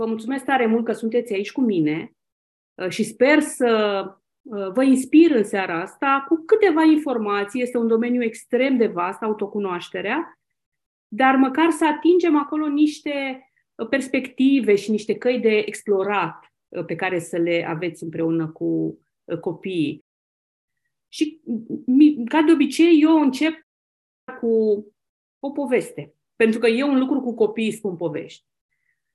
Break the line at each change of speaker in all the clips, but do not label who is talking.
vă mulțumesc tare mult că sunteți aici cu mine uh, și sper să uh, vă inspir în seara asta cu câteva informații. Este un domeniu extrem de vast, autocunoașterea, dar măcar să atingem acolo niște perspective și niște căi de explorat pe care să le aveți împreună cu copiii. Și, ca de obicei, eu încep cu o poveste. Pentru că eu un lucru cu copiii spun povești.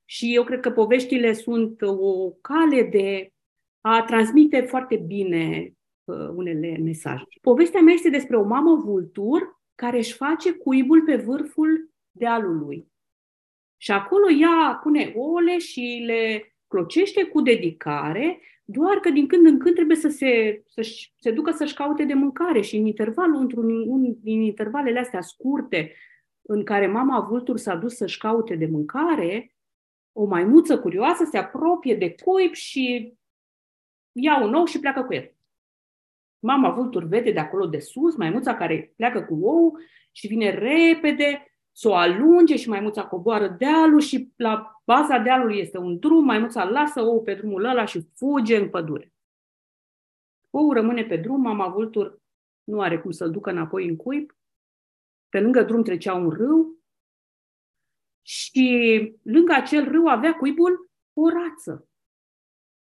Și eu cred că poveștile sunt o cale de a transmite foarte bine uh, unele mesaje. Povestea mea este despre o mamă vultur care își face cuibul pe vârful dealului. Și acolo ea pune ouăle și le clocește cu dedicare, doar că din când în când trebuie să se, să se ducă să-și caute de mâncare și în intervalul, într-un un, din intervalele astea scurte, în care mama vultur s-a dus să-și caute de mâncare, o maimuță curioasă se apropie de cuib și ia un ou și pleacă cu el. Mama vultur vede de acolo de sus maimuța care pleacă cu ou și vine repede să o alunge și maimuța coboară dealul și la baza dealului este un drum, maimuța lasă ou pe drumul ăla și fuge în pădure. Ou rămâne pe drum, mama vultur nu are cum să-l ducă înapoi în cuib. Pe lângă drum trecea un râu și lângă acel râu avea cuibul o rață.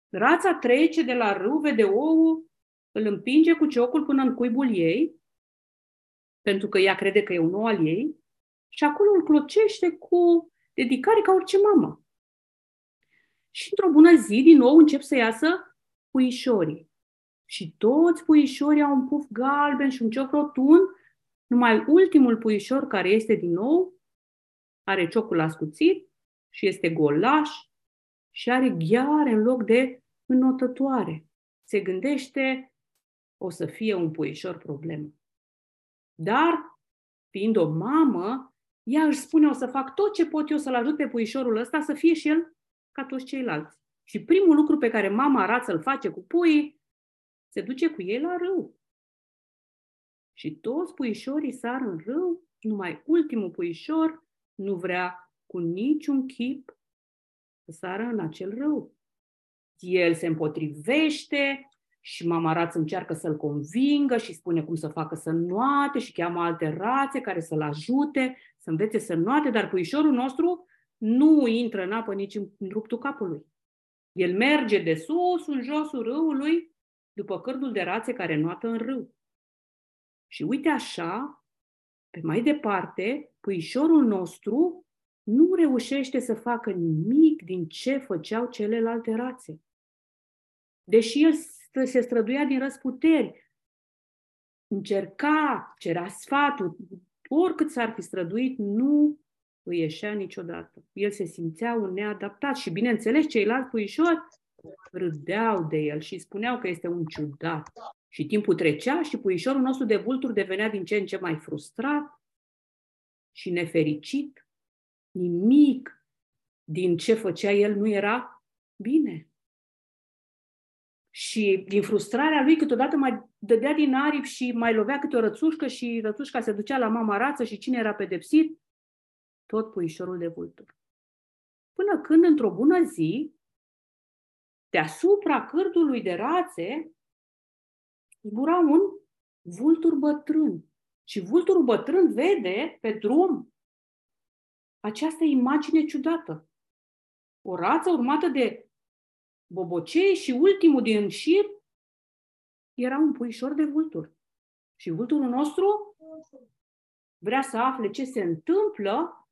Rața trece de la râu, vede ou, îl împinge cu ciocul până în cuibul ei, pentru că ea crede că e un ou al ei, și acolo îl clocește cu dedicare ca orice mamă. Și într-o bună zi, din nou, încep să iasă puișorii. Și toți puișorii au un puf galben și un cioc rotund, numai ultimul puișor care este din nou are ciocul ascuțit și este golaș și are ghiare în loc de înotătoare. Se gândește, o să fie un puișor problemă. Dar, fiind o mamă, ea își spune, o să fac tot ce pot eu să-l ajut pe puișorul ăsta să fie și el ca toți ceilalți. Și primul lucru pe care mama arată să-l face cu puii, se duce cu ei la râu. Și toți puișorii sar în râu, numai ultimul puișor nu vrea cu niciun chip să sară în acel râu. El se împotrivește, și mama rață încearcă să-l convingă și spune cum să facă să nuate și cheamă alte rațe care să-l ajute să învețe să nuate, dar puișorul nostru nu intră în apă nici în ruptul capului. El merge de sus în josul râului după cărdul de rațe care nuată în râu. Și uite așa, pe mai departe, puișorul nostru nu reușește să facă nimic din ce făceau celelalte rațe. Deși el se străduia din răsputeri, încerca, cerea sfatul, oricât s-ar fi străduit, nu îi ieșea niciodată. El se simțea un neadaptat și, bineînțeles, ceilalți puișori râdeau de el și spuneau că este un ciudat. Și timpul trecea și puișorul nostru de vulturi devenea din ce în ce mai frustrat și nefericit. Nimic din ce făcea el nu era bine. Și din frustrarea lui câteodată mai dădea din aripi și mai lovea câte o rățușcă și rățușca se ducea la mama rață și cine era pedepsit? Tot puișorul de vulturi. Până când, într-o bună zi, deasupra cârdului de rațe, zbura un vultur bătrân. Și vulturul bătrân vede pe drum această imagine ciudată. O rață urmată de bobocei și ultimul din șir era un puișor de vulturi. Și vulturul nostru vrea să afle ce se întâmplă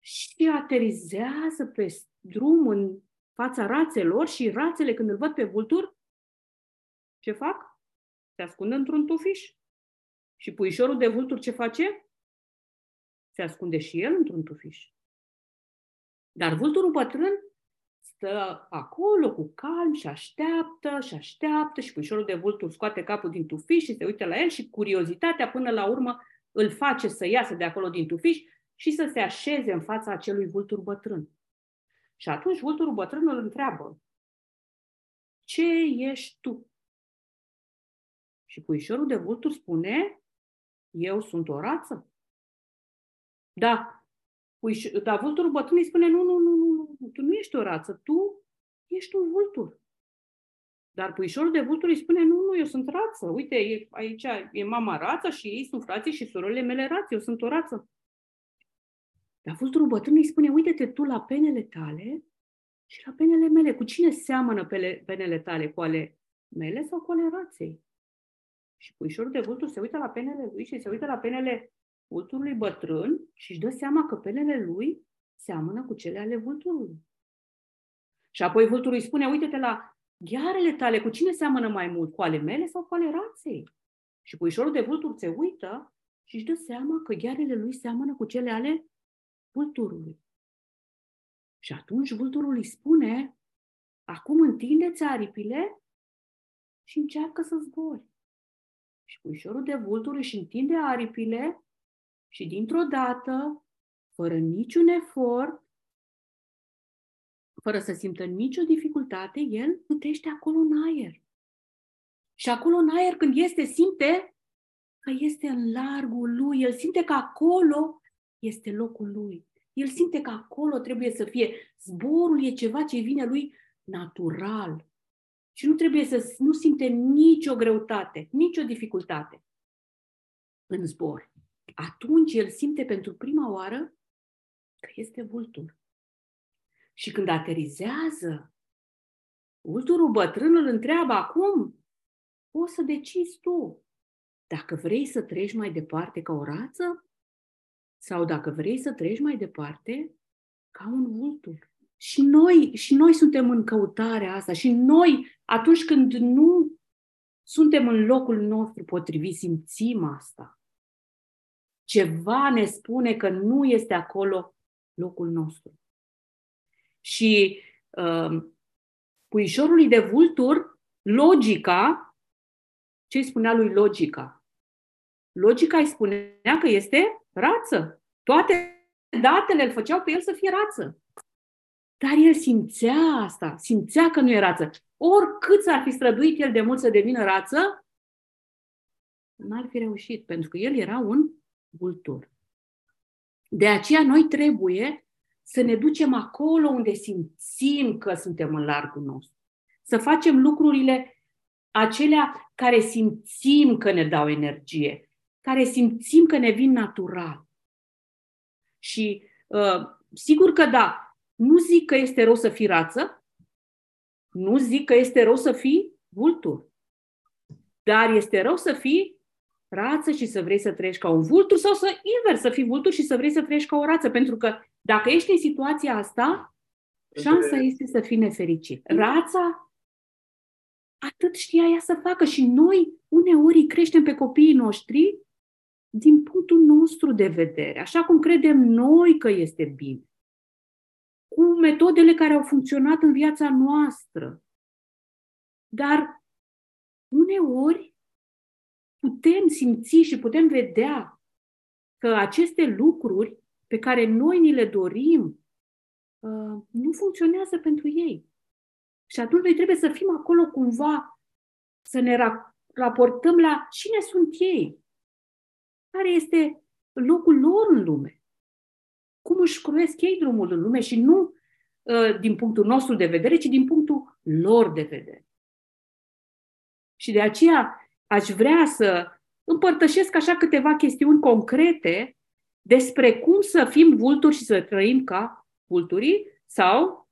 și aterizează pe drum în fața rațelor și rațele când îl văd pe vultur, ce fac? Se ascund într-un tufiș. Și puișorul de vulturi ce face? Se ascunde și el într-un tufiș. Dar vulturul bătrân stă acolo cu calm și așteaptă și așteaptă și puișorul de vultur scoate capul din tufiș și se uită la el și curiozitatea până la urmă îl face să iasă de acolo din tufiș și să se așeze în fața acelui vultur bătrân. Și atunci vulturul bătrân îl întreabă, ce ești tu? Și puișorul de vultur spune, eu sunt o rață. Da, puiș- dar vulturul bătrân îi spune, nu, nu, nu, nu, nu, tu nu ești o rață, tu ești un vultur. Dar puișorul de vulturi îi spune, nu, nu, eu sunt rață. Uite, e, aici e mama rață și ei sunt frații și surorile mele rață. Eu sunt o rață. Dar vulturul bătrân îi spune, uite-te tu la penele tale și la penele mele. Cu cine seamănă pele, penele tale? Cu ale mele sau cu ale raței? Și puișorul de vultur se uită la penele lui și se uită la penele vulturului bătrân și își dă seama că penele lui seamănă cu cele ale vulturului. Și apoi vulturul îi spune, uite-te la ghearele tale, cu cine seamănă mai mult? Cu ale mele sau cu ale raței? Și puișorul de vultur se uită și își dă seama că ghearele lui seamănă cu cele ale vulturului. Și atunci vulturul îi spune, acum întindeți aripile și încearcă să zbori. Și puișorul de vultur își întinde aripile și dintr-o dată, fără niciun efort, fără să simtă nicio dificultate, el putește acolo în aer. Și acolo în aer, când este, simte că este în largul lui. El simte că acolo este locul lui. El simte că acolo trebuie să fie. Zborul e ceva ce vine lui natural. Și nu trebuie să nu simte nicio greutate, nicio dificultate în zbor. Atunci el simte pentru prima oară că este vultur. Și când aterizează, vulturul bătrân îl întreabă acum, o să decizi tu dacă vrei să treci mai departe ca o rață sau dacă vrei să treci mai departe ca un vultur. Și noi, și noi suntem în căutarea asta și noi, atunci când nu suntem în locul nostru potrivit, simțim asta. Ceva ne spune că nu este acolo locul nostru. Și uh, puișorului de vultur, logica, ce îi spunea lui logica? Logica îi spunea că este rață. Toate datele îl făceau pe el să fie rață. Dar el simțea asta, simțea că nu e rață. Oricât s-ar fi străduit el de mult să devină rață, n-ar fi reușit, pentru că el era un vultur. De aceea noi trebuie să ne ducem acolo unde simțim că suntem în largul nostru. Să facem lucrurile acelea care simțim că ne dau energie, care simțim că ne vin natural. Și uh, sigur că da, nu zic că este rău să fii rață, nu zic că este rău să fii vultur, dar este rău să fii rață și să vrei să trăiești ca un vultur sau să invers, să fii vultur și să vrei să trăiești ca o rață. Pentru că dacă ești în situația asta, șansa este să fii nefericit. Rața atât știa ea să facă și noi uneori creștem pe copiii noștri din punctul nostru de vedere, așa cum credem noi că este bine, cu metodele care au funcționat în viața noastră. Dar uneori putem simți și putem vedea că aceste lucruri pe care noi ni le dorim uh, nu funcționează pentru ei. Și atunci noi trebuie să fim acolo cumva, să ne raportăm la cine sunt ei, care este locul lor în lume, cum își croiesc ei drumul în lume și nu uh, din punctul nostru de vedere, ci din punctul lor de vedere. Și de aceea aș vrea să împărtășesc așa câteva chestiuni concrete despre cum să fim vulturi și să trăim ca vulturii sau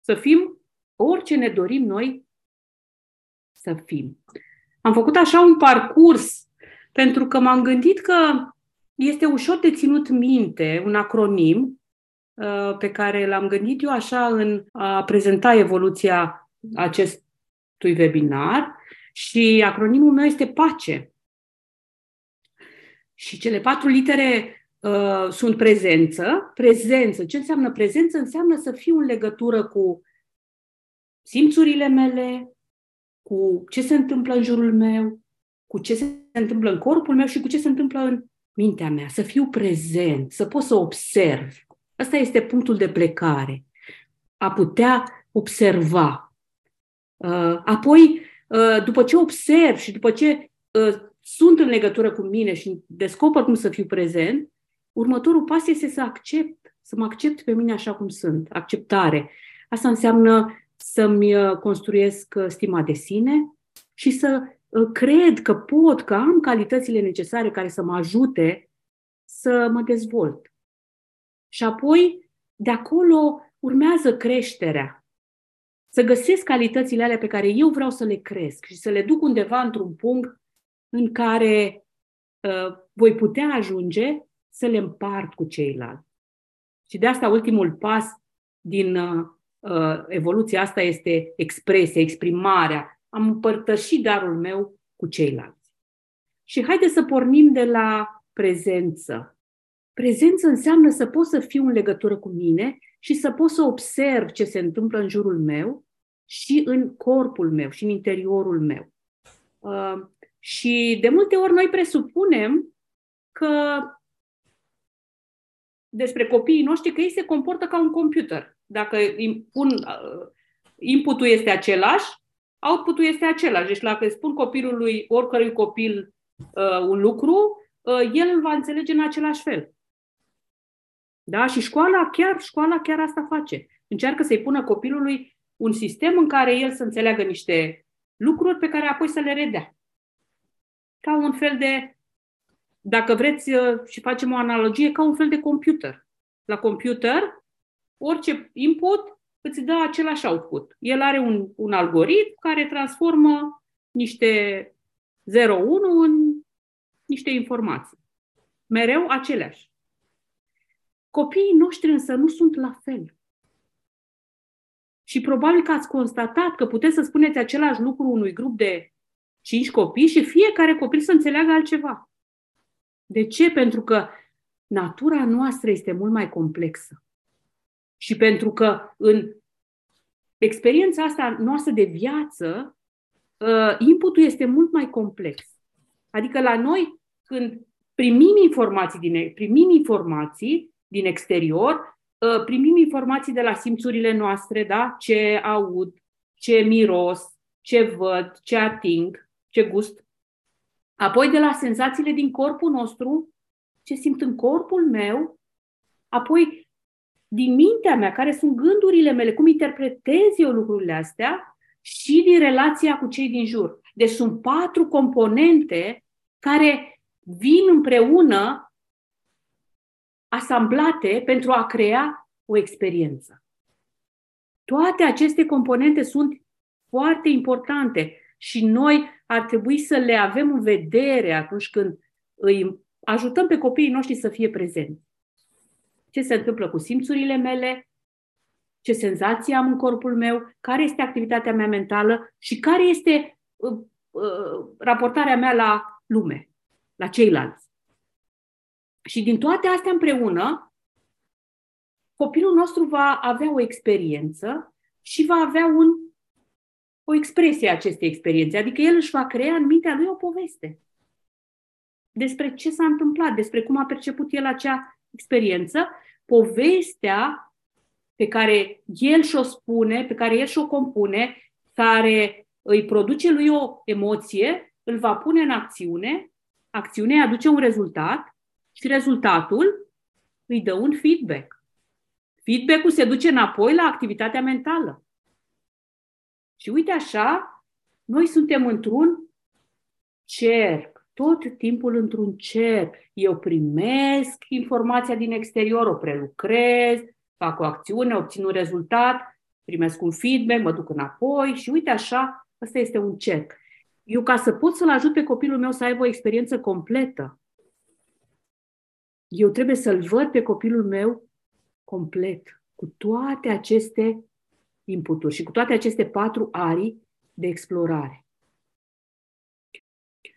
să fim orice ne dorim noi să fim. Am făcut așa un parcurs pentru că m-am gândit că este ușor de ținut minte un acronim uh, pe care l-am gândit eu așa în a prezenta evoluția acestui webinar și acronimul meu este PACE. Și cele patru litere uh, sunt prezență. Prezență. Ce înseamnă prezență? Înseamnă să fiu în legătură cu simțurile mele, cu ce se întâmplă în jurul meu, cu ce se întâmplă în corpul meu și cu ce se întâmplă în mintea mea. Să fiu prezent, să pot să observ. Asta este punctul de plecare. A putea observa. Uh, apoi, uh, după ce observ și după ce uh, sunt în legătură cu mine și descoper cum să fiu prezent, următorul pas este să accept, să mă accept pe mine așa cum sunt, acceptare. Asta înseamnă să-mi uh, construiesc uh, stima de sine și să uh, cred că pot, că am calitățile necesare care să mă ajute să mă dezvolt. Și apoi, de acolo, urmează creșterea. Să găsesc calitățile alea pe care eu vreau să le cresc și să le duc undeva într-un punct în care uh, voi putea ajunge să le împart cu ceilalți. Și de asta ultimul pas din uh, uh, evoluția asta este expresia, exprimarea. Am împărtășit darul meu cu ceilalți. Și haideți să pornim de la prezență. Prezență înseamnă să pot să fiu în legătură cu mine și să pot să observ ce se întâmplă în jurul meu și în corpul meu și în interiorul meu. Uh, și de multe ori noi presupunem că despre copiii noștri că ei se comportă ca un computer. Dacă impun, uh, inputul este același, outputul este același. Deci dacă îi spun copilului, oricărui copil, uh, un lucru, uh, el îl va înțelege în același fel. Da? Și școala chiar, școala chiar asta face. Încearcă să-i pună copilului un sistem în care el să înțeleagă niște lucruri pe care apoi să le redea. Ca un fel de, dacă vreți uh, și facem o analogie, ca un fel de computer. La computer, orice input îți dă același output. El are un, un algoritm care transformă niște 0-1 în niște informații. Mereu aceleași. Copiii noștri însă nu sunt la fel. Și probabil că ați constatat că puteți să spuneți același lucru unui grup de cinci copii și fiecare copil să înțeleagă altceva. De ce? Pentru că natura noastră este mult mai complexă. Și pentru că în experiența asta noastră de viață, uh, inputul este mult mai complex. Adică la noi, când primim informații din, primim informații din exterior, uh, primim informații de la simțurile noastre, da? ce aud, ce miros, ce văd, ce ating, ce gust. Apoi de la senzațiile din corpul nostru, ce simt în corpul meu, apoi din mintea mea, care sunt gândurile mele, cum interpretez eu lucrurile astea și din relația cu cei din jur. Deci sunt patru componente care vin împreună asamblate pentru a crea o experiență. Toate aceste componente sunt foarte importante și noi ar trebui să le avem în vedere atunci când îi ajutăm pe copiii noștri să fie prezenți. Ce se întâmplă cu simțurile mele, ce senzații am în corpul meu, care este activitatea mea mentală și care este uh, uh, raportarea mea la lume, la ceilalți. Și din toate astea împreună, copilul nostru va avea o experiență și va avea un, o expresie a acestei experiențe. Adică el își va crea în mintea lui o poveste despre ce s-a întâmplat, despre cum a perceput el acea experiență, povestea pe care el și-o spune, pe care el și-o compune, care îi produce lui o emoție, îl va pune în acțiune, acțiunea aduce un rezultat și rezultatul îi dă un feedback. Feedback-ul se duce înapoi la activitatea mentală. Și uite așa, noi suntem într-un cerc, tot timpul într-un cerc. Eu primesc informația din exterior, o prelucrez, fac o acțiune, obțin un rezultat, primesc un feedback, mă duc înapoi și uite așa, ăsta este un cerc. Eu ca să pot să-l ajut pe copilul meu să aibă o experiență completă, eu trebuie să-l văd pe copilul meu complet, cu toate aceste inputuri și cu toate aceste patru arii de explorare.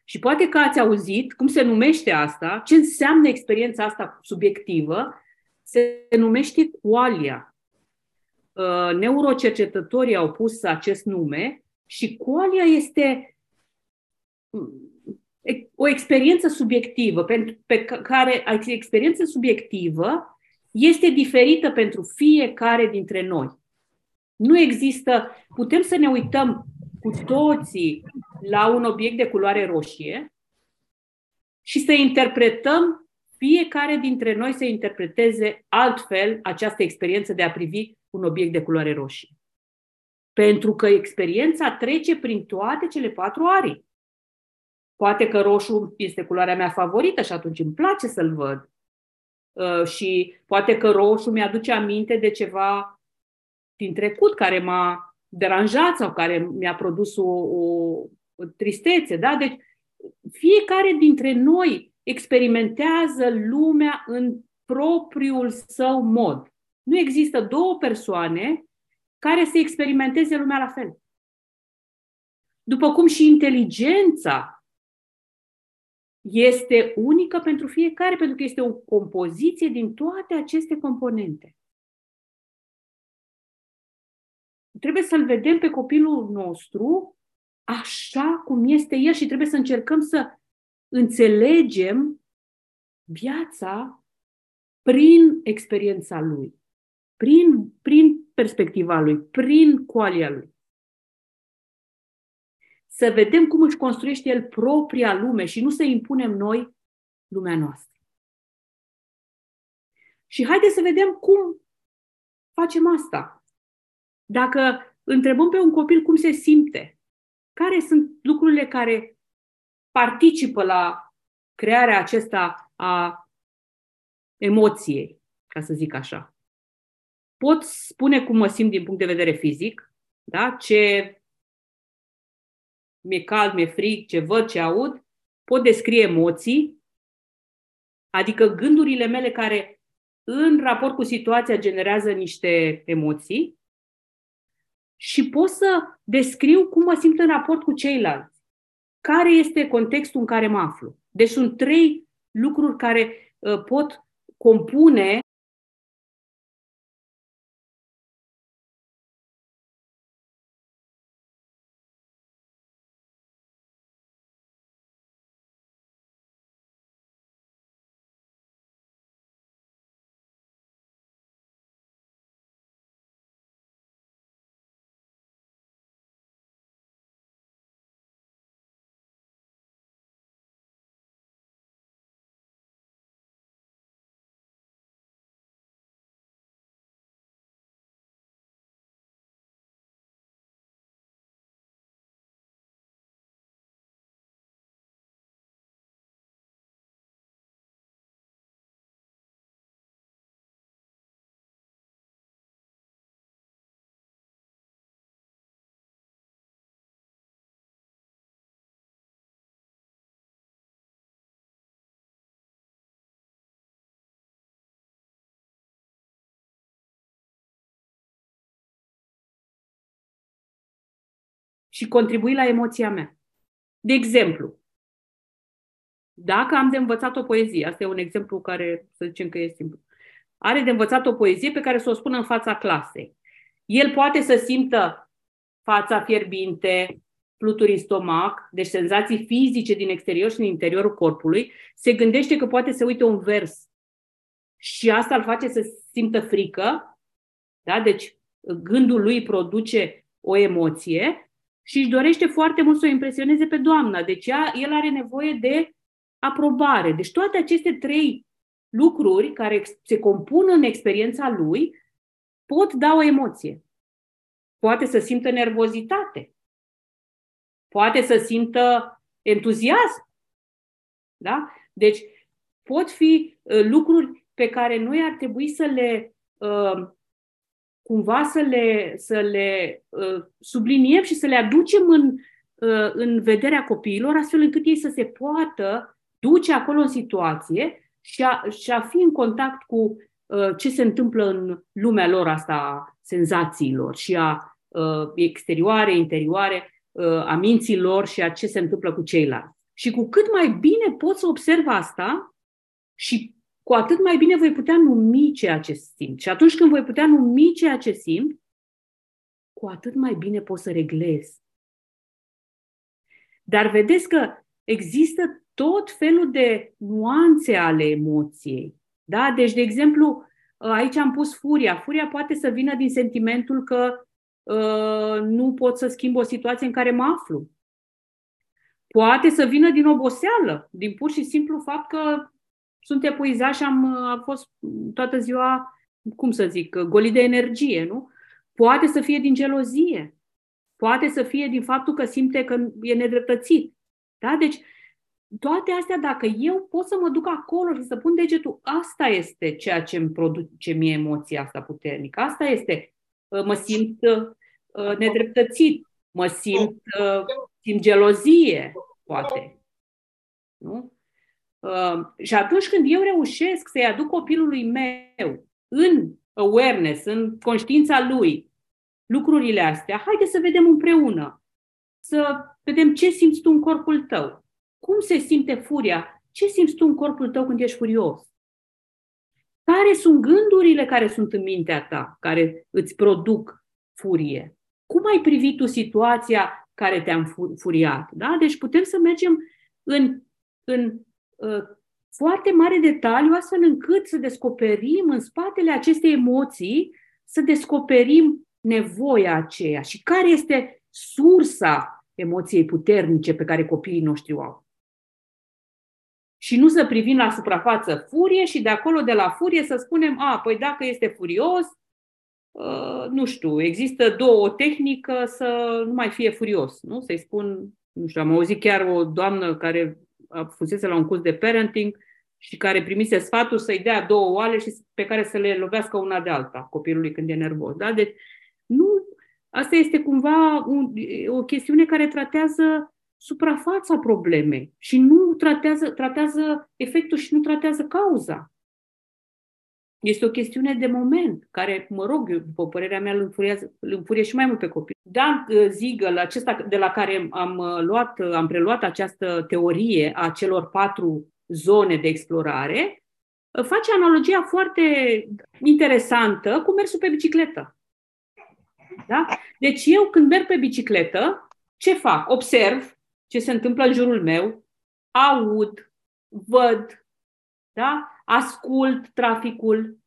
Și poate că ați auzit cum se numește asta, ce înseamnă experiența asta subiectivă, se numește qualia. Uh, neurocercetătorii au pus acest nume și qualia este o experiență subiectivă, pentru, pe care experiență subiectivă este diferită pentru fiecare dintre noi. Nu există, putem să ne uităm cu toții la un obiect de culoare roșie și să interpretăm fiecare dintre noi să interpreteze altfel această experiență de a privi un obiect de culoare roșie. Pentru că experiența trece prin toate cele patru arii. Poate că roșu este culoarea mea favorită și atunci îmi place să-l văd. Uh, și poate că roșu mi-aduce aminte de ceva din trecut care m-a deranjat sau care mi-a produs o, o, o tristețe. Da? Deci fiecare dintre noi experimentează lumea în propriul său mod. Nu există două persoane care să experimenteze lumea la fel. După cum și inteligența este unică pentru fiecare, pentru că este o compoziție din toate aceste componente. Trebuie să-l vedem pe copilul nostru așa cum este el și trebuie să încercăm să înțelegem viața prin experiența lui, prin, prin perspectiva lui, prin coalia lui. Să vedem cum își construiește el propria lume și nu să impunem noi lumea noastră. Și haideți să vedem cum facem asta. Dacă întrebăm pe un copil cum se simte, care sunt lucrurile care participă la crearea acesta a emoției, ca să zic așa. Pot spune cum mă simt din punct de vedere fizic, da? ce mi-e cald, mi-e frig, ce văd, ce aud, pot descrie emoții, adică gândurile mele care în raport cu situația generează niște emoții și pot să descriu cum mă simt în raport cu ceilalți. Care este contextul în care mă aflu? Deci sunt trei lucruri care uh, pot compune și contribui la emoția mea. De exemplu, dacă am de învățat o poezie, asta e un exemplu care să zicem că e simplu, are de învățat o poezie pe care să o spună în fața clasei. El poate să simtă fața fierbinte, fluturi în stomac, deci senzații fizice din exterior și din interiorul corpului, se gândește că poate să uite un vers și asta îl face să simtă frică, da? deci gândul lui produce o emoție și își dorește foarte mult să o impresioneze pe doamna. Deci ea, el are nevoie de aprobare. Deci toate aceste trei lucruri care se compun în experiența lui pot da o emoție. Poate să simtă nervozitate. Poate să simtă entuziasm. Da? Deci pot fi uh, lucruri pe care noi ar trebui să le uh, cumva să le, să le uh, subliniem și să le aducem în, uh, în vederea copiilor, astfel încât ei să se poată duce acolo în situație și a, și a fi în contact cu uh, ce se întâmplă în lumea lor asta a senzațiilor și a uh, exterioare, interioare, uh, a minților și a ce se întâmplă cu ceilalți. Și cu cât mai bine pot să observ asta și cu atât mai bine voi putea numi ceea ce simt. Și atunci când voi putea numi ceea ce simt, cu atât mai bine pot să reglez. Dar vedeți că există tot felul de nuanțe ale emoției. Da? Deci, de exemplu, aici am pus furia. Furia poate să vină din sentimentul că uh, nu pot să schimb o situație în care mă aflu. Poate să vină din oboseală, din pur și simplu fapt că sunt epuizat și am, am fost toată ziua, cum să zic, golit de energie, nu? Poate să fie din gelozie, poate să fie din faptul că simte că e nedreptățit. Da? Deci, toate astea, dacă eu pot să mă duc acolo și să pun degetul, asta este ceea ce îmi produce mie emoția asta puternică. Asta este, uh, mă simt uh, nedreptățit, mă simt, uh, simt gelozie, poate. Nu? Și atunci când eu reușesc să-i aduc copilului meu în awareness, în conștiința lui, lucrurile astea, haide să vedem împreună, să vedem ce simți tu în corpul tău cum se simte furia? Ce simți tu în corpul tău când ești furios? Care sunt gândurile care sunt în mintea ta, care îți produc furie? Cum ai privit tu situația care te-a furiat? Da? Deci putem să mergem în, în uh, foarte mare detaliu, astfel încât să descoperim în spatele acestei emoții, să descoperim nevoia aceea și care este sursa emoției puternice pe care copiii noștri o au și nu să privim la suprafață furie și de acolo, de la furie, să spunem, a, păi dacă este furios, uh, nu știu, există două o tehnică să nu mai fie furios, nu? Să-i spun, nu știu, am auzit chiar o doamnă care a fusese la un curs de parenting și care primise sfatul să-i dea două oale și pe care să le lovească una de alta copilului când e nervos. Da? Deci, nu, asta este cumva un, o chestiune care tratează suprafața problemei și nu tratează, tratează efectul și nu tratează cauza. Este o chestiune de moment, care, mă rog, eu, după părerea mea, îl, îl înfurie și mai mult pe copii. Dan uh, Ziegel, acesta de la care am, uh, luat, uh, am preluat această teorie a celor patru zone de explorare, face analogia foarte interesantă cu mersul pe bicicletă. Da? Deci eu când merg pe bicicletă, ce fac? Observ ce se întâmplă în jurul meu, aud, văd, da? Ascult traficul,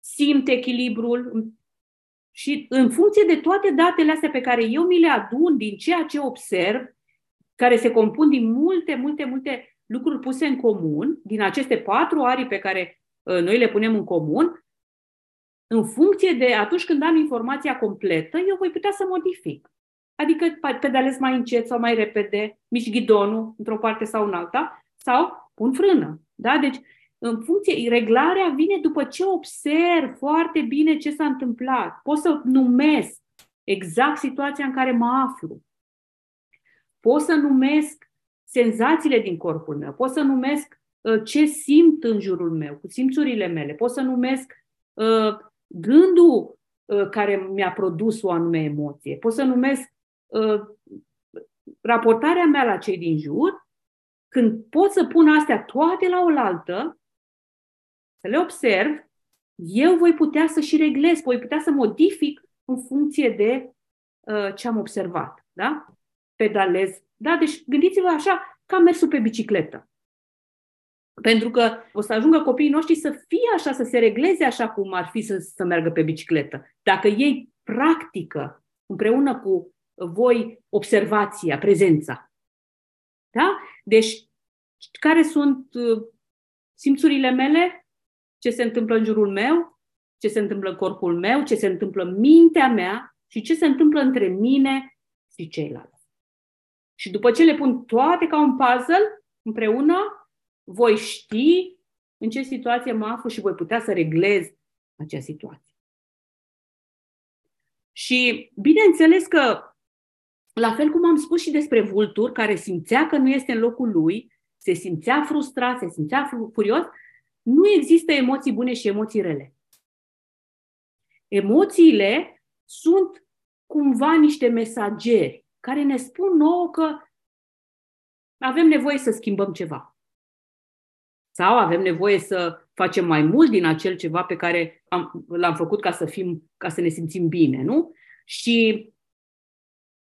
simt echilibrul și în funcție de toate datele astea pe care eu mi le adun din ceea ce observ, care se compun din multe, multe, multe lucruri puse în comun, din aceste patru arii pe care uh, noi le punem în comun, în funcție de atunci când am informația completă, eu voi putea să modific. Adică pedalez mai încet sau mai repede, mișc ghidonul într-o parte sau în alta, sau pun frână. Da? Deci, în funcție, reglarea vine după ce observ foarte bine ce s-a întâmplat. Pot să numesc exact situația în care mă aflu. Pot să numesc senzațiile din corpul meu. Pot să numesc uh, ce simt în jurul meu, cu simțurile mele. Pot să numesc uh, gândul uh, care mi-a produs o anume emoție. Pot să numesc Uh, raportarea mea la cei din jur, când pot să pun astea toate la oaltă, să le observ, eu voi putea să și reglez, voi putea să modific în funcție de uh, ce am observat. Da? Pedalez. Da? Deci gândiți-vă așa ca mersul pe bicicletă. Pentru că o să ajungă copiii noștri să fie așa, să se regleze așa cum ar fi să, să meargă pe bicicletă. Dacă ei practică împreună cu voi observația, prezența. Da? Deci, care sunt uh, simțurile mele? Ce se întâmplă în jurul meu? Ce se întâmplă în corpul meu? Ce se întâmplă în mintea mea? Și ce se întâmplă între mine și ceilalți? Și după ce le pun toate ca un puzzle împreună, voi ști în ce situație mă aflu și voi putea să reglez acea situație. Și bineînțeles că la fel cum am spus și despre vultur, care simțea că nu este în locul lui, se simțea frustrat, se simțea furios, nu există emoții bune și emoții rele. Emoțiile sunt cumva niște mesageri care ne spun nouă că avem nevoie să schimbăm ceva. Sau avem nevoie să facem mai mult din acel ceva pe care am, l-am făcut ca să, fim, ca să ne simțim bine, nu? Și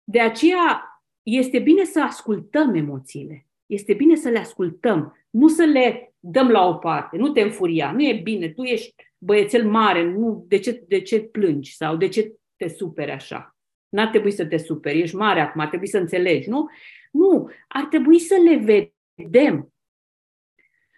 de aceea este bine să ascultăm emoțiile. Este bine să le ascultăm, nu să le dăm la o parte. Nu te înfuria, nu e bine, tu ești băiețel mare, nu, de, ce, de ce plângi sau de ce te superi așa? N-ar trebui să te superi, ești mare acum, ar trebui să înțelegi, nu? Nu, ar trebui să le vedem.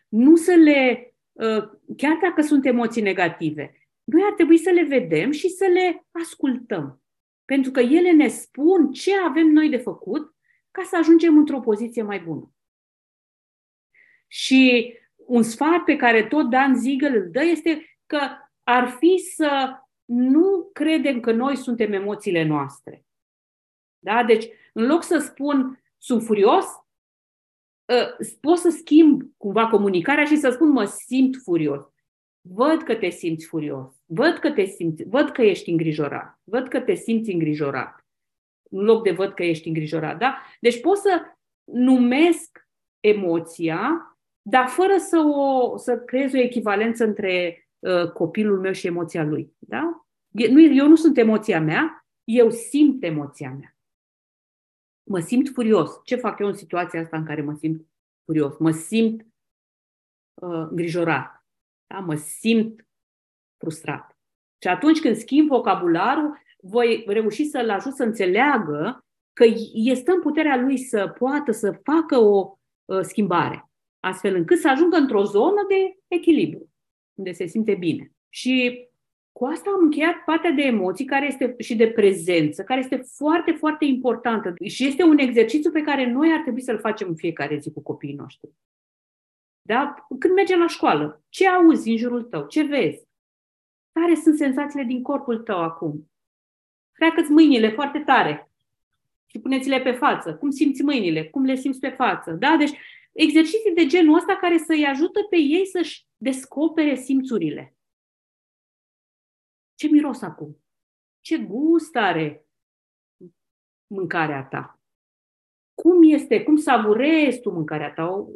nu să le, uh, chiar dacă sunt emoții negative, noi ar trebui să le vedem și să le ascultăm. Pentru că ele ne spun ce avem noi de făcut ca să ajungem într-o poziție mai bună. Și un sfat pe care tot Dan Ziegel îl dă este că ar fi să nu credem că noi suntem emoțiile noastre. Da? Deci, în loc să spun sunt furios, ă, pot să schimb cumva comunicarea și să spun mă simt furios. Văd că te simți furios. Văd că te simți, văd că ești îngrijorat. Văd că te simți îngrijorat. În loc de văd că ești îngrijorat. Da? Deci pot să numesc emoția, dar fără să, o, să creez o echivalență între uh, copilul meu și emoția lui. Da? Nu, eu nu sunt emoția mea, eu simt emoția mea. Mă simt furios. Ce fac eu în situația asta în care mă simt furios? Mă simt uh, îngrijorat. Da? Mă simt frustrat. Și atunci când schimb vocabularul, voi reuși să-l ajut să înțeleagă că este în puterea lui să poată să facă o uh, schimbare, astfel încât să ajungă într-o zonă de echilibru, unde se simte bine. Și cu asta am încheiat partea de emoții care este, și de prezență, care este foarte, foarte importantă și este un exercițiu pe care noi ar trebui să-l facem în fiecare zi cu copiii noștri. Da? Când mergem la școală, ce auzi în jurul tău? Ce vezi? Care sunt senzațiile din corpul tău acum? Freacă-ți mâinile foarte tare și puneți-le pe față. Cum simți mâinile? Cum le simți pe față? Da? Deci exerciții de genul ăsta care să-i ajută pe ei să-și descopere simțurile. Ce miros acum? Ce gust are mâncarea ta? Cum este, cum savurezi tu mâncarea ta?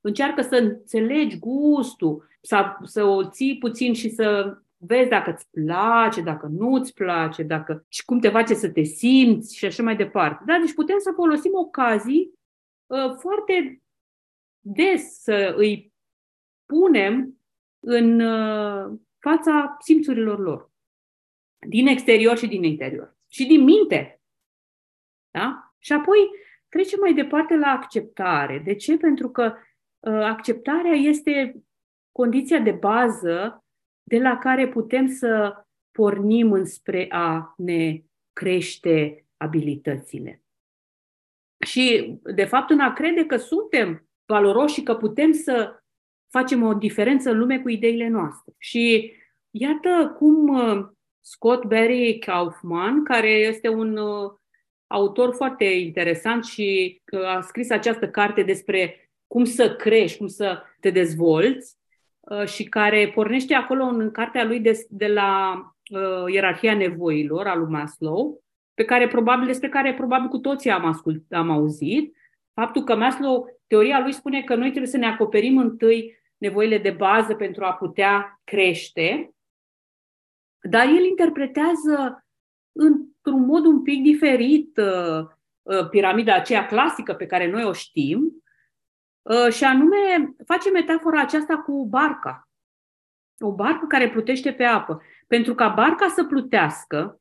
Încearcă să înțelegi gustul, să, să o ții puțin și să vezi dacă îți place, dacă nu îți place, dacă, și cum te face să te simți și așa mai departe. Da? Deci putem să folosim ocazii uh, foarte des să îi punem în uh, fața simțurilor lor din exterior și din interior. Și din minte. Da? Și apoi trecem mai departe la acceptare. De ce? Pentru că uh, acceptarea este condiția de bază de la care putem să pornim înspre a ne crește abilitățile. Și, de fapt, în a crede că suntem valoroși și că putem să facem o diferență în lume cu ideile noastre. Și iată cum uh, Scott Barry Kaufman, care este un uh, autor foarte interesant și uh, a scris această carte despre cum să crești, cum să te dezvolți uh, și care pornește acolo în cartea lui de, de la uh, ierarhia nevoilor al lui Maslow, pe care probabil, despre care probabil cu toții am, ascult, am auzit. Faptul că Maslow, teoria lui spune că noi trebuie să ne acoperim întâi nevoile de bază pentru a putea crește dar el interpretează într-un mod un pic diferit uh, uh, piramida aceea clasică pe care noi o știm uh, și anume face metafora aceasta cu barca. O barcă care plutește pe apă. Pentru ca barca să plutească,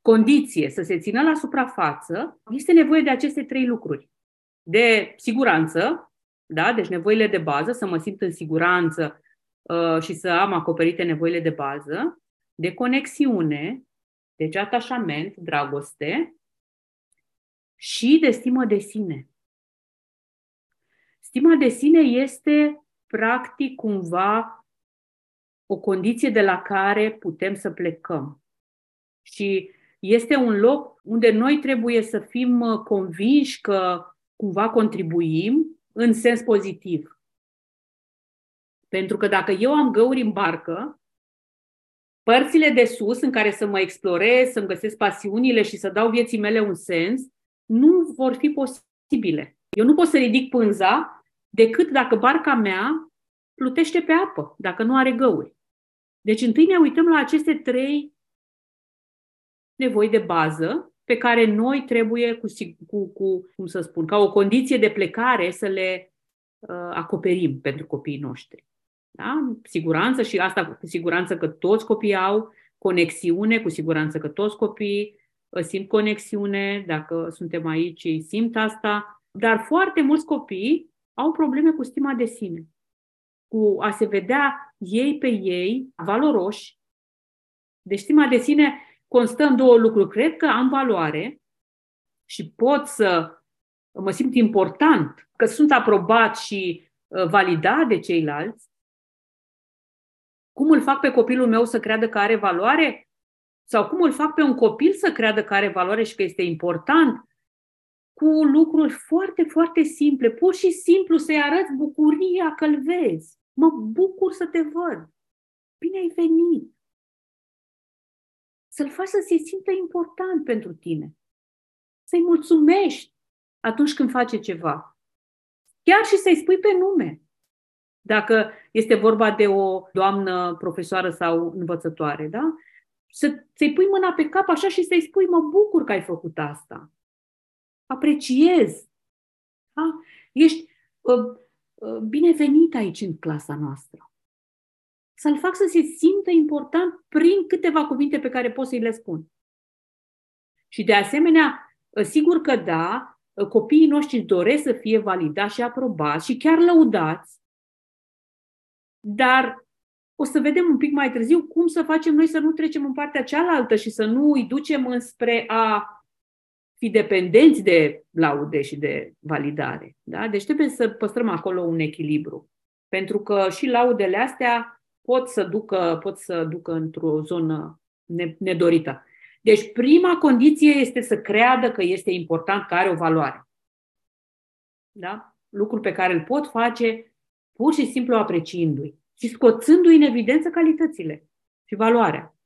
condiție să se țină la suprafață, este nevoie de aceste trei lucruri. De siguranță, da? deci nevoile de bază, să mă simt în siguranță Uh, și să am acoperite nevoile de bază, de conexiune, deci atașament, dragoste și de stimă de sine. Stima de sine este practic cumva o condiție de la care putem să plecăm. Și este un loc unde noi trebuie să fim uh, convinși că cumva contribuim în sens pozitiv. Pentru că dacă eu am găuri în barcă, părțile de sus în care să mă explorez, să-mi găsesc pasiunile și să dau vieții mele un sens, nu vor fi posibile. Eu nu pot să ridic pânza decât dacă barca mea plutește pe apă, dacă nu are găuri. Deci întâi ne uităm la aceste trei nevoi de bază pe care noi trebuie, cu, cu, cu cum să spun, ca o condiție de plecare să le uh, acoperim pentru copiii noștri. Da? Siguranță și asta cu siguranță că toți copiii au conexiune, cu siguranță că toți copiii uh, simt conexiune, dacă suntem aici ei simt asta, dar foarte mulți copii au probleme cu stima de sine, cu a se vedea ei pe ei valoroși. Deci stima de sine constă în două lucruri. Cred că am valoare și pot să mă simt important, că sunt aprobat și uh, validat de ceilalți. Cum îl fac pe copilul meu să creadă că are valoare? Sau cum îl fac pe un copil să creadă că are valoare și că este important? Cu lucruri foarte, foarte simple. Pur și simplu să-i arăți bucuria că îl vezi. Mă bucur să te văd. Bine ai venit. Să-l faci să se simtă important pentru tine. Să-i mulțumești atunci când face ceva. Chiar și să-i spui pe nume. Dacă este vorba de o doamnă profesoară sau învățătoare, da? Să, să-i pui mâna pe cap așa și să-i spui, mă bucur că ai făcut asta. Apreciez. Da? Ești uh, uh, binevenit aici în clasa noastră. Să-l fac să se simtă important prin câteva cuvinte pe care pot să-i le spun. Și de asemenea, uh, sigur că da, uh, copiii noștri doresc să fie validați și aprobați și chiar lăudați, dar o să vedem un pic mai târziu cum să facem noi să nu trecem în partea cealaltă și să nu îi ducem înspre a fi dependenți de laude și de validare. Da? Deci trebuie să păstrăm acolo un echilibru. Pentru că și laudele astea pot să ducă, pot să ducă într-o zonă nedorită. Deci prima condiție este să creadă că este important, că are o valoare. Da? Lucrul pe care îl pot face pur și simplu apreciindu-i și scoțându-i în evidență calitățile și valoarea.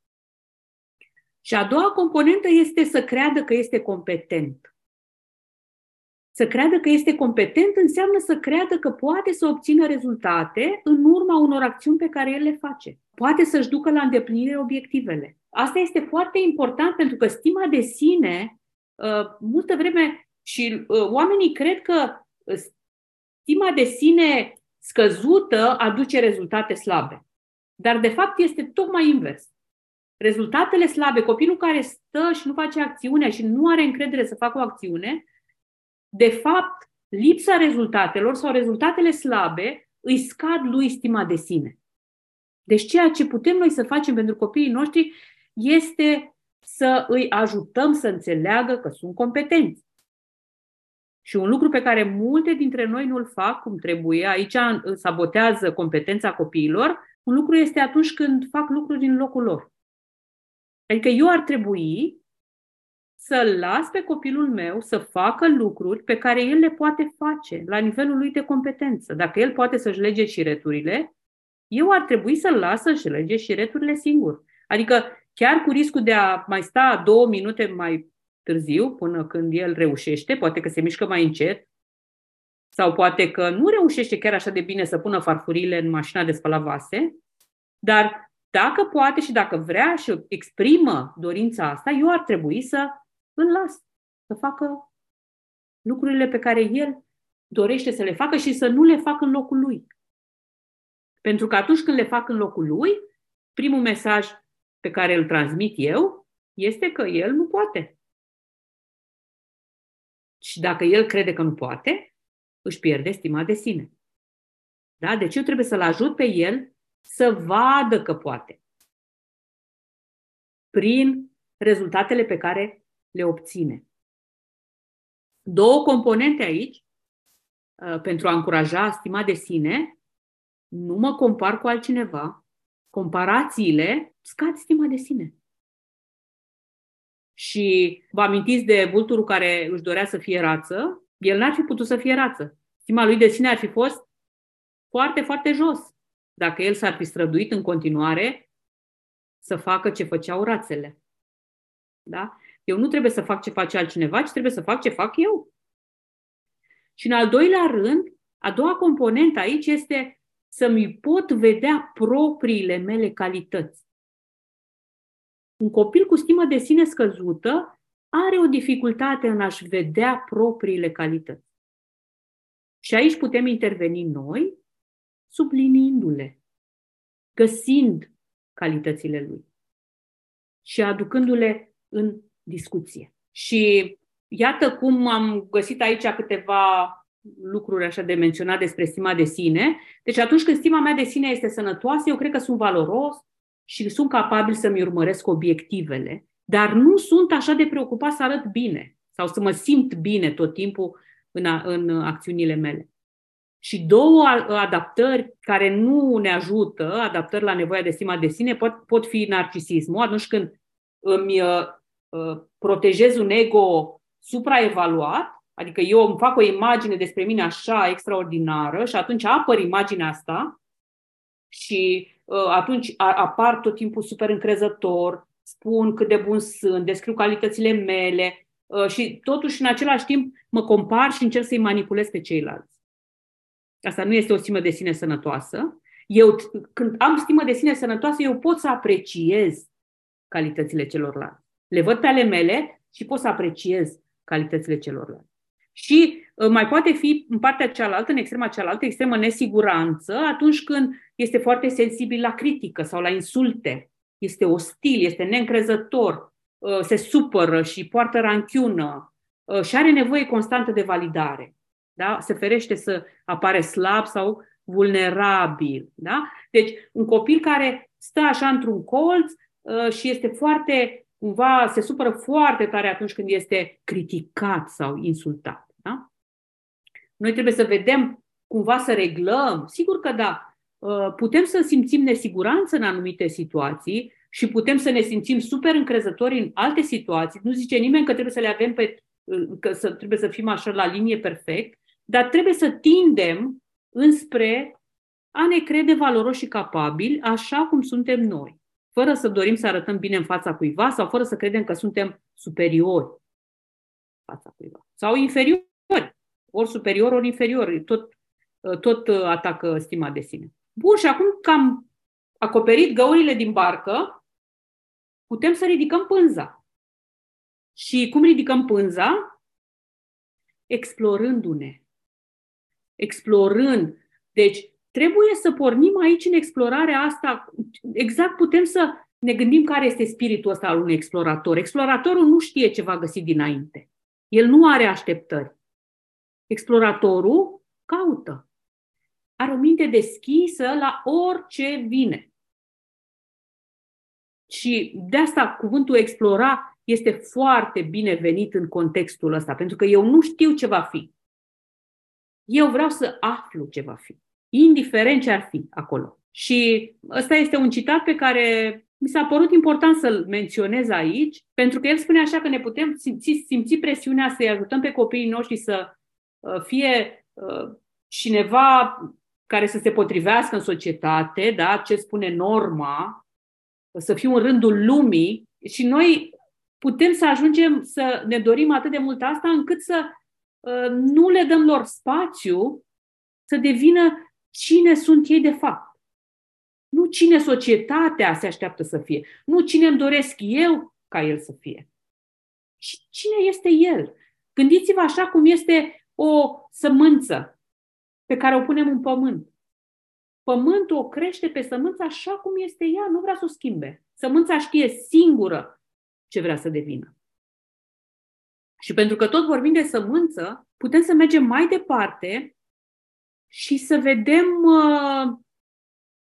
Și a doua componentă este să creadă că este competent. Să creadă că este competent înseamnă să creadă că poate să obțină rezultate în urma unor acțiuni pe care el le face. Poate să-și ducă la îndeplinire obiectivele. Asta este foarte important pentru că stima de sine, uh, multă vreme și uh, oamenii cred că uh, stima de sine scăzută aduce rezultate slabe. Dar de fapt este tocmai invers. Rezultatele slabe, copilul care stă și nu face acțiunea și nu are încredere să facă o acțiune, de fapt, lipsa rezultatelor sau rezultatele slabe îi scad lui stima de sine. Deci ceea ce putem noi să facem pentru copiii noștri este să îi ajutăm să înțeleagă că sunt competenți. Și un lucru pe care multe dintre noi nu-l fac cum trebuie, aici sabotează competența copiilor, un lucru este atunci când fac lucruri din locul lor. Adică eu ar trebui să las pe copilul meu să facă lucruri pe care el le poate face la nivelul lui de competență. Dacă el poate să-și lege șireturile, eu ar trebui să-l las să-și lege șireturile singur. Adică chiar cu riscul de a mai sta două minute mai târziu, până când el reușește, poate că se mișcă mai încet, sau poate că nu reușește chiar așa de bine să pună farfurile în mașina de spălat vase, dar dacă poate și dacă vrea și exprimă dorința asta, eu ar trebui să îl las să facă lucrurile pe care el dorește să le facă și să nu le facă în locul lui. Pentru că atunci când le fac în locul lui, primul mesaj pe care îl transmit eu este că el nu poate. Și dacă el crede că nu poate, își pierde stima de sine. Da? Deci eu trebuie să-l ajut pe el să vadă că poate. Prin rezultatele pe care le obține. Două componente aici uh, pentru a încuraja stima de sine, nu mă compar cu altcineva, comparațiile scad stima de sine. Și vă amintiți de vulturul care își dorea să fie rață? El n-ar fi putut să fie rață. Stima lui de sine ar fi fost foarte, foarte jos. Dacă el s-ar fi străduit în continuare să facă ce făceau rațele. Da? Eu nu trebuie să fac ce face altcineva, ci trebuie să fac ce fac eu. Și în al doilea rând, a doua componentă aici este să-mi pot vedea propriile mele calități. Un copil cu stimă de sine scăzută are o dificultate în a-și vedea propriile calități. Și aici putem interveni noi, subliniindu-le, găsind calitățile lui și aducându-le în discuție. Și iată cum am găsit aici câteva lucruri așa de menționat despre stima de sine. Deci atunci când stima mea de sine este sănătoasă, eu cred că sunt valoros și sunt capabil să-mi urmăresc obiectivele, dar nu sunt așa de preocupat să arăt bine sau să mă simt bine tot timpul în, a, în acțiunile mele. Și două adaptări care nu ne ajută, adaptări la nevoia de stima de sine, pot, pot fi narcisismul, atunci când îmi uh, uh, protejez un ego supraevaluat, adică eu îmi fac o imagine despre mine așa extraordinară și atunci apăr imaginea asta și uh, atunci apar tot timpul super încrezător, spun cât de bun sunt, descriu calitățile mele uh, și totuși în același timp mă compar și încerc să-i manipulez pe ceilalți. Asta nu este o stimă de sine sănătoasă. Eu, când am stimă de sine sănătoasă, eu pot să apreciez calitățile celorlalți. Le văd pe ale mele și pot să apreciez calitățile celorlalți. Și uh, mai poate fi în partea cealaltă, în extrema cealaltă, extremă nesiguranță, atunci când este foarte sensibil la critică sau la insulte, este ostil, este neîncrezător, uh, se supără și poartă ranchiună uh, și are nevoie constantă de validare. Da? Se ferește să apare slab sau vulnerabil. Da? Deci, un copil care stă așa într-un colț și este foarte, cumva, se supără foarte tare atunci când este criticat sau insultat. Da? Noi trebuie să vedem cumva să reglăm. Sigur că da, uh, putem să simțim nesiguranță în anumite situații și putem să ne simțim super încrezători în alte situații. Nu zice nimeni că trebuie să le avem pe, uh, că să, trebuie să fim așa la linie perfect, dar trebuie să tindem înspre a ne crede valoroși și capabili așa cum suntem noi, fără să dorim să arătăm bine în fața cuiva sau fără să credem că suntem superiori fața cuiva sau inferiori ori superior, ori inferior, tot, tot atacă stima de sine. Bun, și acum că am acoperit găurile din barcă, putem să ridicăm pânza. Și cum ridicăm pânza? Explorându-ne. Explorând. Deci, trebuie să pornim aici în explorarea asta. Exact putem să ne gândim care este spiritul ăsta al unui explorator. Exploratorul nu știe ce va găsi dinainte. El nu are așteptări. Exploratorul caută. Are o minte deschisă la orice vine. Și de asta cuvântul explora este foarte bine venit în contextul ăsta, pentru că eu nu știu ce va fi. Eu vreau să aflu ce va fi, indiferent ce ar fi acolo. Și ăsta este un citat pe care mi s-a părut important să-l menționez aici, pentru că el spune așa că ne putem simți, simți presiunea să-i ajutăm pe copiii noștri să Uh, fie uh, cineva care să se potrivească în societate, da, ce spune norma, să fiu în rândul lumii și noi putem să ajungem să ne dorim atât de mult asta încât să uh, nu le dăm lor spațiu să devină cine sunt ei de fapt. Nu cine societatea se așteaptă să fie, nu cine îmi doresc eu ca el să fie. Și cine este el? Gândiți-vă așa cum este o sămânță pe care o punem în pământ. Pământul o crește pe sămânță așa cum este ea, nu vrea să o schimbe. Sămânța știe singură ce vrea să devină. Și pentru că tot vorbim de sămânță, putem să mergem mai departe și să vedem uh,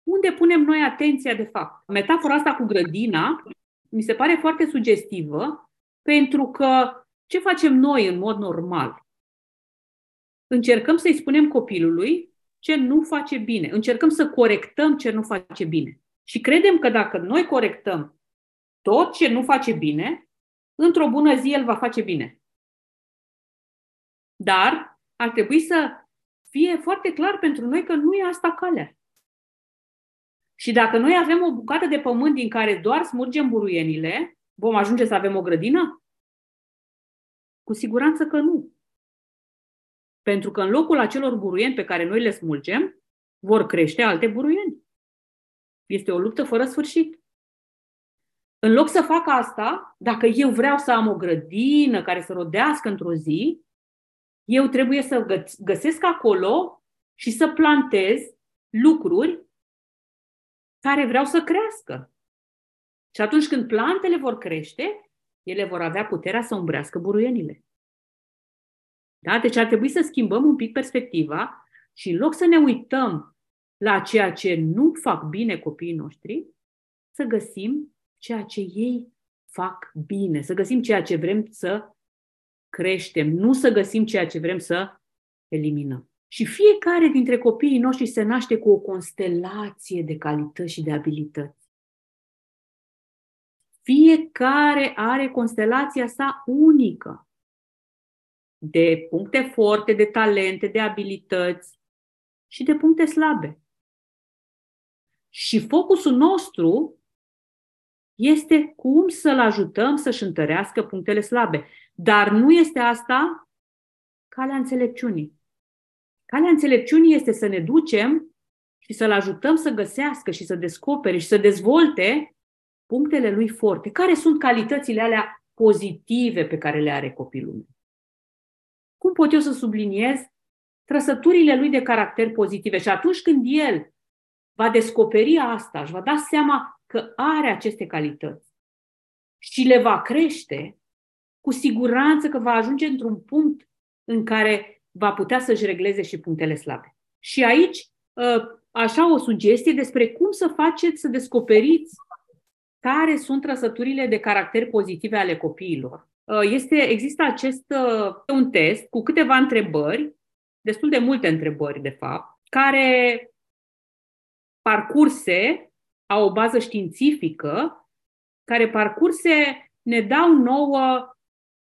unde punem noi atenția de fapt. Metafora asta cu grădina mi se pare foarte sugestivă pentru că ce facem noi în mod normal? încercăm să-i spunem copilului ce nu face bine. Încercăm să corectăm ce nu face bine. Și credem că dacă noi corectăm tot ce nu face bine, într-o bună zi el va face bine. Dar ar trebui să fie foarte clar pentru noi că nu e asta calea. Și dacă noi avem o bucată de pământ din care doar smurgem buruienile, vom ajunge să avem o grădină? Cu siguranță că nu. Pentru că în locul acelor buruieni pe care noi le smulgem, vor crește alte buruieni. Este o luptă fără sfârșit. În loc să fac asta, dacă eu vreau să am o grădină care să rodească într-o zi, eu trebuie să găsesc acolo și să plantez lucruri care vreau să crească. Și atunci când plantele vor crește, ele vor avea puterea să umbrească buruienile. Da? Deci ar trebui să schimbăm un pic perspectiva și în loc să ne uităm la ceea ce nu fac bine copiii noștri, să găsim ceea ce ei fac bine, să găsim ceea ce vrem să creștem, nu să găsim ceea ce vrem să eliminăm. Și fiecare dintre copiii noștri se naște cu o constelație de calități și de abilități. Fiecare are constelația sa unică de puncte forte, de talente, de abilități și de puncte slabe. Și focusul nostru este cum să-l ajutăm să-și întărească punctele slabe. Dar nu este asta calea înțelepciunii. Calea înțelepciunii este să ne ducem și să-l ajutăm să găsească și să descopere și să dezvolte punctele lui forte. Care sunt calitățile alea pozitive pe care le are copilul meu? Cum pot eu să subliniez trăsăturile lui de caracter pozitive? Și atunci când el va descoperi asta, își va da seama că are aceste calități și le va crește, cu siguranță că va ajunge într-un punct în care va putea să-și regleze și punctele slabe. Și aici, ă, așa o sugestie despre cum să faceți să descoperiți care sunt trăsăturile de caracter pozitive ale copiilor. Ă, este, există acest ă, un test cu câteva întrebări, destul de multe întrebări, de fapt, care parcurse au o bază științifică, care parcurse ne dau nouă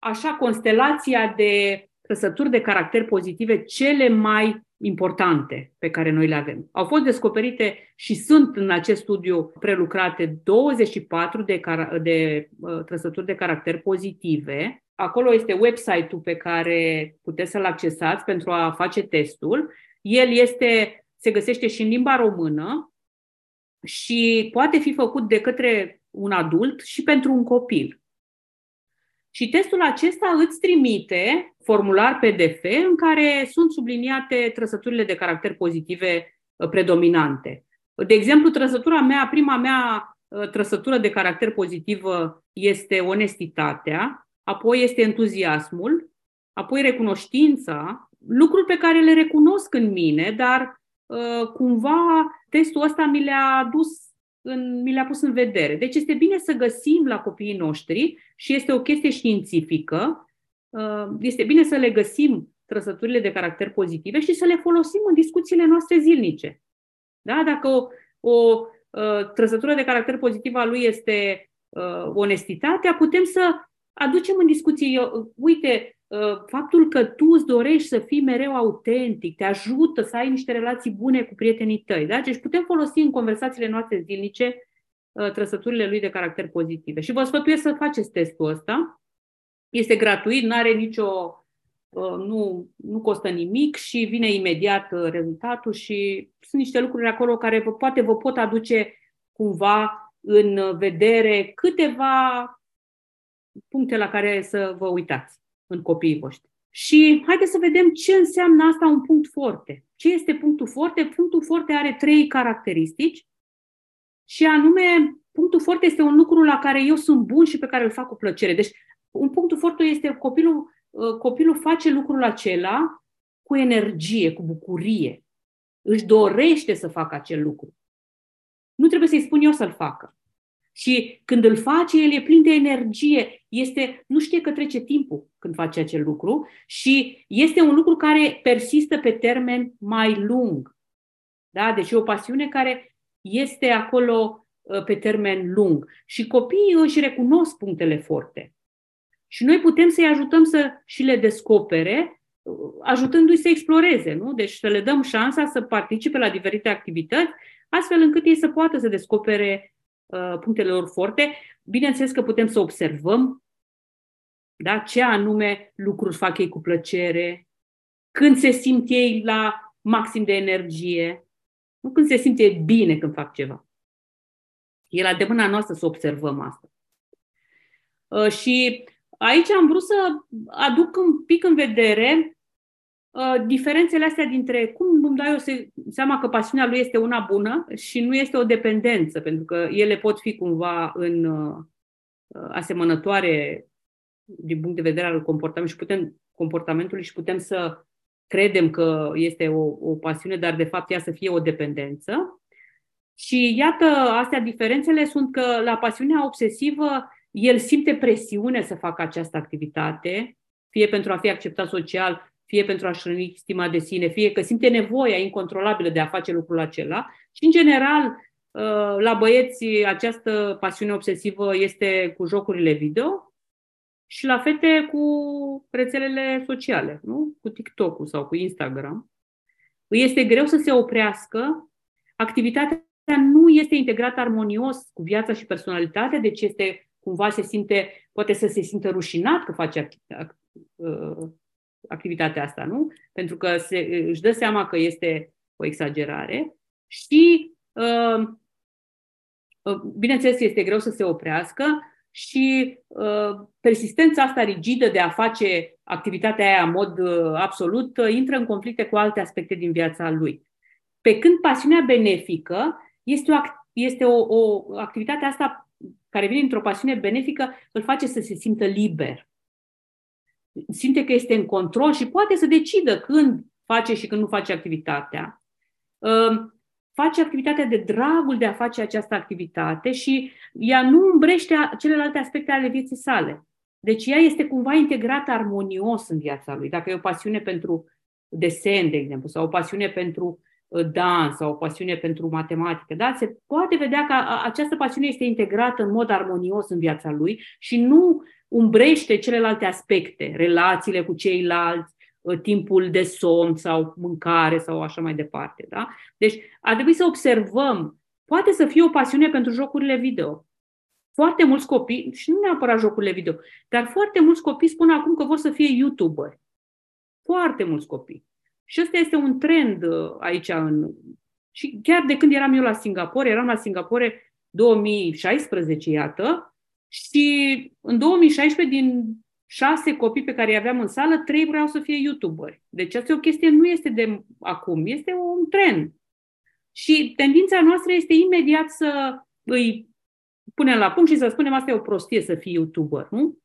așa constelația de trăsături de caracter pozitive cele mai importante pe care noi le avem. Au fost descoperite și sunt în acest studiu prelucrate 24 de, car- de uh, trăsături de caracter pozitive. Acolo este website-ul pe care puteți să-l accesați pentru a face testul. El este, se găsește și în limba română și poate fi făcut de către un adult și pentru un copil. Și testul acesta îți trimite formular PDF în care sunt subliniate trăsăturile de caracter pozitive uh, predominante. De exemplu, trăsătura mea, prima mea uh, trăsătură de caracter pozitivă este onestitatea, apoi este entuziasmul, apoi recunoștința, lucruri pe care le recunosc în mine, dar uh, cumva testul ăsta mi le-a adus în, mi le-a pus în vedere. Deci este bine să găsim la copiii noștri și este o chestie științifică, uh, este bine să le găsim trăsăturile de caracter pozitive și să le folosim în discuțiile noastre zilnice. Da? Dacă o, o uh, trăsătură de caracter pozitiv a lui este uh, onestitatea, putem să aducem în discuție, uite, Uh, faptul că tu îți dorești să fii mereu autentic, te ajută să ai niște relații bune cu prietenii tăi. Da? Deci putem folosi în conversațiile noastre zilnice uh, trăsăturile lui de caracter pozitive. Și vă sfătuiesc să faceți testul ăsta. Este gratuit, nu are nicio. Uh, nu, nu costă nimic și vine imediat rezultatul și sunt niște lucruri acolo care vă, poate vă pot aduce cumva în vedere câteva puncte la care să vă uitați în copiii voștri. Și haideți să vedem ce înseamnă asta un punct forte. Ce este punctul forte? Punctul forte are trei caracteristici și anume, punctul forte este un lucru la care eu sunt bun și pe care îl fac cu plăcere. Deci, un punctul forte este copilul, uh, copilul face lucrul acela cu energie, cu bucurie. Își dorește să facă acel lucru. Nu trebuie să-i spun eu să-l facă. Și când îl face, el e plin de energie. Este, nu știe că trece timpul când face acel lucru și este un lucru care persistă pe termen mai lung. Da? Deci e o pasiune care este acolo uh, pe termen lung. Și copiii își recunosc punctele forte. Și noi putem să-i ajutăm să și le descopere, uh, ajutându-i să exploreze, nu? Deci să le dăm șansa să participe la diferite activități, astfel încât ei să poată să descopere Uh, punctele lor forte. Bineînțeles că putem să observăm da, ce anume lucruri fac ei cu plăcere, când se simt ei la maxim de energie, nu când se simte bine când fac ceva. E la de mâna noastră să observăm asta. Uh, și aici am vrut să aduc un pic în vedere Uh, diferențele astea dintre cum îmi dau eu seama că pasiunea lui este una bună și nu este o dependență, pentru că ele pot fi cumva în uh, asemănătoare din punct de vedere al comportamentului și putem, comportamentului și putem să credem că este o, o pasiune, dar de fapt ea să fie o dependență. Și iată, astea diferențele sunt că la pasiunea obsesivă el simte presiune să facă această activitate, fie pentru a fi acceptat social, fie pentru a-și răni stima de sine, fie că simte nevoia incontrolabilă de a face lucrul acela. Și, în general, uh, la băieți, această pasiune obsesivă este cu jocurile video și la fete cu rețelele sociale, nu? cu TikTok-ul sau cu Instagram. Îi este greu să se oprească, activitatea nu este integrată armonios cu viața și personalitatea, deci este cumva se simte, poate să se simtă rușinat că face uh, activitatea asta, nu? Pentru că se, își dă seama că este o exagerare și, uh, uh, bineînțeles, este greu să se oprească și persistența asta rigidă de a face activitatea aia în mod absolut intră în conflicte cu alte aspecte din viața lui. Pe când pasiunea benefică este o, este o, o activitate asta care vine într-o pasiune benefică, îl face să se simtă liber. Simte că este în control și poate să decidă când face și când nu face activitatea. Face activitatea de dragul de a face această activitate și ea nu îmbrește celelalte aspecte ale vieții sale. Deci ea este cumva integrată armonios în viața lui. Dacă e o pasiune pentru desen, de exemplu, sau o pasiune pentru Uh, dans sau o pasiune pentru matematică, da? se poate vedea că această pasiune este integrată în mod armonios în viața lui și nu umbrește celelalte aspecte, relațiile cu ceilalți, uh, timpul de somn sau mâncare sau așa mai departe. Da? Deci ar trebui să observăm. Poate să fie o pasiune pentru jocurile video. Foarte mulți copii, și nu neapărat jocurile video, dar foarte mulți copii spun acum că vor să fie YouTuber. Foarte mulți copii. Și ăsta este un trend uh, aici. În... Și chiar de când eram eu la Singapore, eram la Singapore 2016, iată, și în 2016, din șase copii pe care îi aveam în sală, trei vreau să fie youtuberi. Deci asta e o chestie, nu este de acum, este un trend. Și tendința noastră este imediat să îi punem la punct și să spunem asta e o prostie să fii youtuber, nu?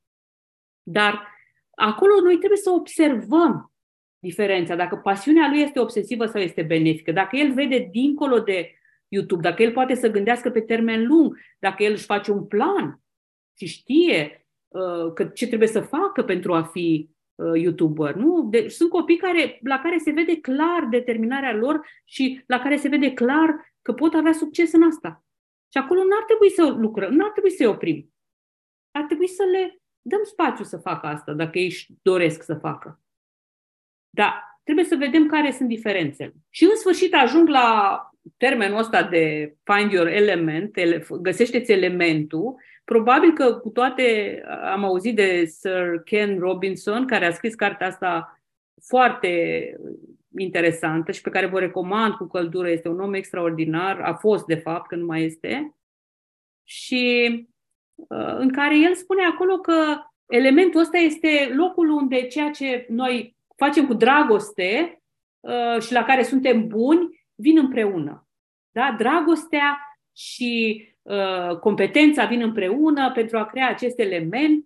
Dar acolo noi trebuie să observăm diferența, dacă pasiunea lui este obsesivă sau este benefică, dacă el vede dincolo de YouTube, dacă el poate să gândească pe termen lung, dacă el își face un plan și știe uh, că ce trebuie să facă pentru a fi uh, YouTuber. Nu? Deci sunt copii care, la care se vede clar determinarea lor și la care se vede clar că pot avea succes în asta. Și acolo nu ar trebui să lucrăm, nu ar trebui să-i oprim. Ar trebui să le dăm spațiu să facă asta, dacă ei își doresc să facă. Da, trebuie să vedem care sunt diferențele. Și în sfârșit ajung la termenul ăsta de find your element, ele, găsește-ți elementul. Probabil că cu toate am auzit de Sir Ken Robinson, care a scris cartea asta foarte interesantă și pe care vă recomand cu căldură. Este un om extraordinar, a fost de fapt, că nu mai este. Și uh, în care el spune acolo că elementul ăsta este locul unde ceea ce noi facem cu dragoste uh, și la care suntem buni, vin împreună. Da? Dragostea și uh, competența vin împreună pentru a crea acest element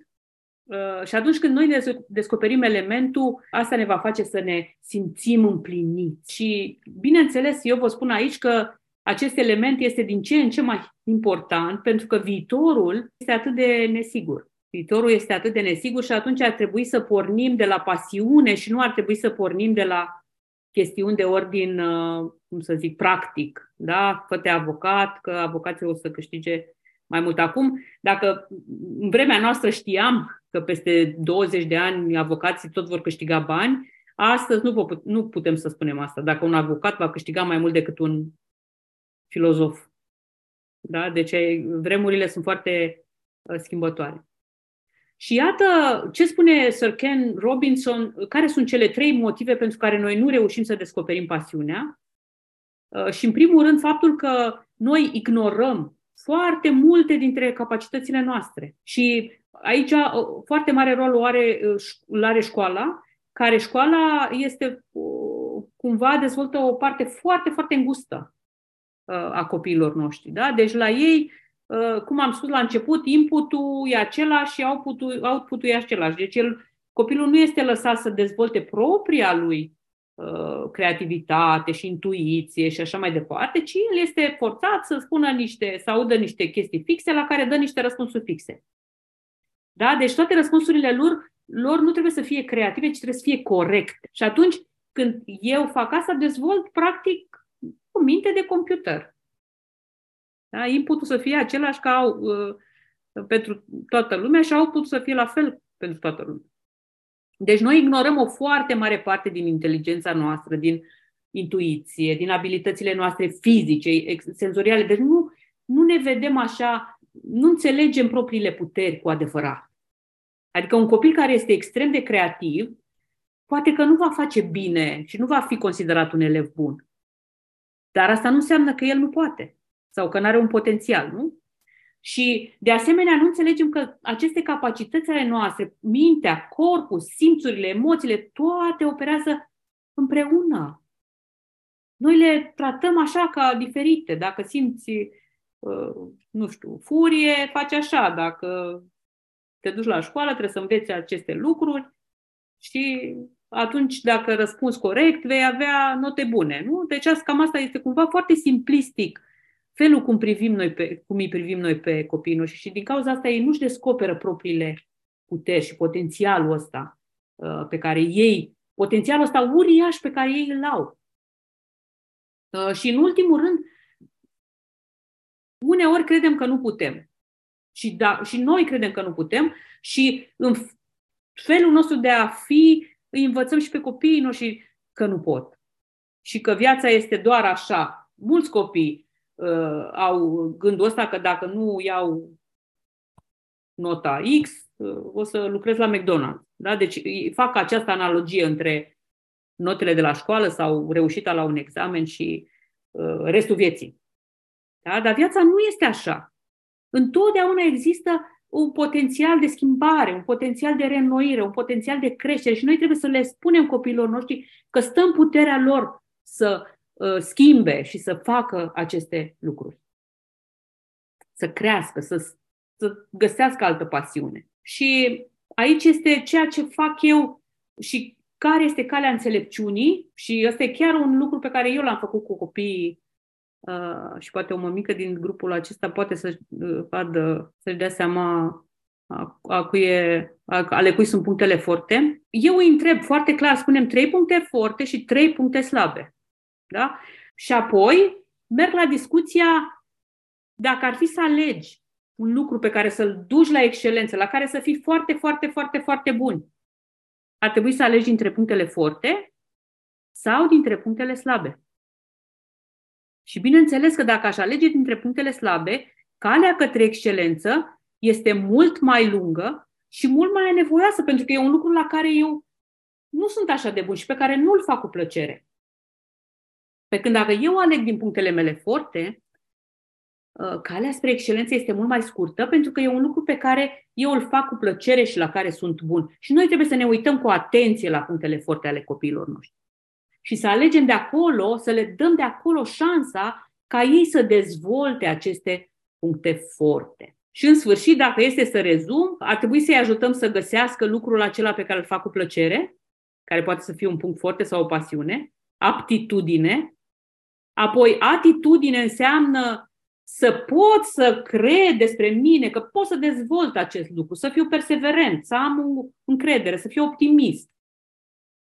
uh, și atunci când noi descoperim elementul, asta ne va face să ne simțim împliniți. Și, bineînțeles, eu vă spun aici că acest element este din ce în ce mai important pentru că viitorul este atât de nesigur. Viitorul este atât de nesigur și atunci ar trebui să pornim de la pasiune și nu ar trebui să pornim de la chestiuni de ordin, uh, cum să zic, practic. Da? Fă-te avocat, că avocații o să câștige mai mult. Acum, dacă în vremea noastră știam că peste 20 de ani avocații tot vor câștiga bani, astăzi nu, nu putem să spunem asta. Dacă un avocat va câștiga mai mult decât un filozof. Da? Deci vremurile sunt foarte uh, schimbătoare. Și iată ce spune Sir Ken Robinson, care sunt cele trei motive pentru care noi nu reușim să descoperim pasiunea. Uh, și, în primul rând, faptul că noi ignorăm foarte multe dintre capacitățile noastre. Și aici uh, foarte mare rol o are, uh, are școala, care școala este cumva dezvoltă o parte foarte, foarte îngustă a copiilor noștri. Da? Deci la ei uh, cum am spus la început, inputul e același și outputul, outputul e același. Deci el, copilul nu este lăsat să dezvolte propria lui uh, creativitate și intuiție și așa mai departe, ci el este forțat să spună niște, să audă niște chestii fixe la care dă niște răspunsuri fixe. Da? Deci toate răspunsurile lor, lor nu trebuie să fie creative, ci trebuie să fie corecte. Și atunci când eu fac asta, dezvolt practic o minte de computer. Da? Inputul să fie același ca uh, pentru toată lumea și outputul să fie la fel pentru toată lumea. Deci noi ignorăm o foarte mare parte din inteligența noastră, din intuiție, din abilitățile noastre fizice, senzoriale. Deci nu, nu ne vedem așa, nu înțelegem propriile puteri cu adevărat. Adică un copil care este extrem de creativ, poate că nu va face bine și nu va fi considerat un elev bun. Dar asta nu înseamnă că el nu poate sau că nu are un potențial, nu? Și, de asemenea, nu înțelegem că aceste capacități ale noastre, mintea, corpul, simțurile, emoțiile, toate operează împreună. Noi le tratăm așa ca diferite. Dacă simți, uh, nu știu, furie, faci așa. Dacă te duci la școală, trebuie să înveți aceste lucruri și atunci, dacă răspunzi corect, vei avea note bune. Nu? Deci cam asta este cumva foarte simplistic felul cum, privim noi pe, cum îi privim noi pe copiii noștri și din cauza asta ei nu-și descoperă propriile puteri și potențialul ăsta uh, pe care ei, potențialul ăsta uriaș pe care ei îl au. Uh, și în ultimul rând, uneori credem că nu putem. Și, da, și noi credem că nu putem și în felul nostru de a fi îi învățăm și pe copiii noștri că nu pot. Și că viața este doar așa. Mulți copii uh, au gândul ăsta că dacă nu iau nota X, uh, o să lucrez la McDonald's. Da? Deci fac această analogie între notele de la școală sau reușita la un examen și uh, restul vieții. Da? Dar viața nu este așa. Întotdeauna există un potențial de schimbare, un potențial de reînnoire, un potențial de creștere și noi trebuie să le spunem copiilor noștri că stă în puterea lor să uh, schimbe și să facă aceste lucruri. Să crească, să, să găsească altă pasiune. Și aici este ceea ce fac eu și care este calea înțelepciunii și ăsta e chiar un lucru pe care eu l-am făcut cu copiii Uh, și poate o mămică din grupul acesta poate să uh, vadă, să-și dea seama a, a cui e, a, ale cui sunt punctele forte. Eu îi întreb foarte clar, spunem trei puncte forte și trei puncte slabe. Da? Și apoi merg la discuția dacă ar fi să alegi un lucru pe care să-l duci la excelență, la care să fii foarte, foarte, foarte, foarte bun, ar trebui să alegi dintre punctele forte sau dintre punctele slabe. Și bineînțeles că dacă aș alege dintre punctele slabe, calea către excelență este mult mai lungă și mult mai nevoioasă, pentru că e un lucru la care eu nu sunt așa de bun și pe care nu-l fac cu plăcere. Pe când dacă eu aleg din punctele mele forte, uh, calea spre excelență este mult mai scurtă, pentru că e un lucru pe care eu îl fac cu plăcere și la care sunt bun. Și noi trebuie să ne uităm cu atenție la punctele forte ale copiilor noștri și să alegem de acolo, să le dăm de acolo șansa ca ei să dezvolte aceste puncte forte. Și în sfârșit, dacă este să rezum, ar trebui să-i ajutăm să găsească lucrul acela pe care îl fac cu plăcere, care poate să fie un punct forte sau o pasiune, aptitudine. Apoi, atitudine înseamnă să pot să cred despre mine, că pot să dezvolt acest lucru, să fiu perseverent, să am încredere, să fiu optimist.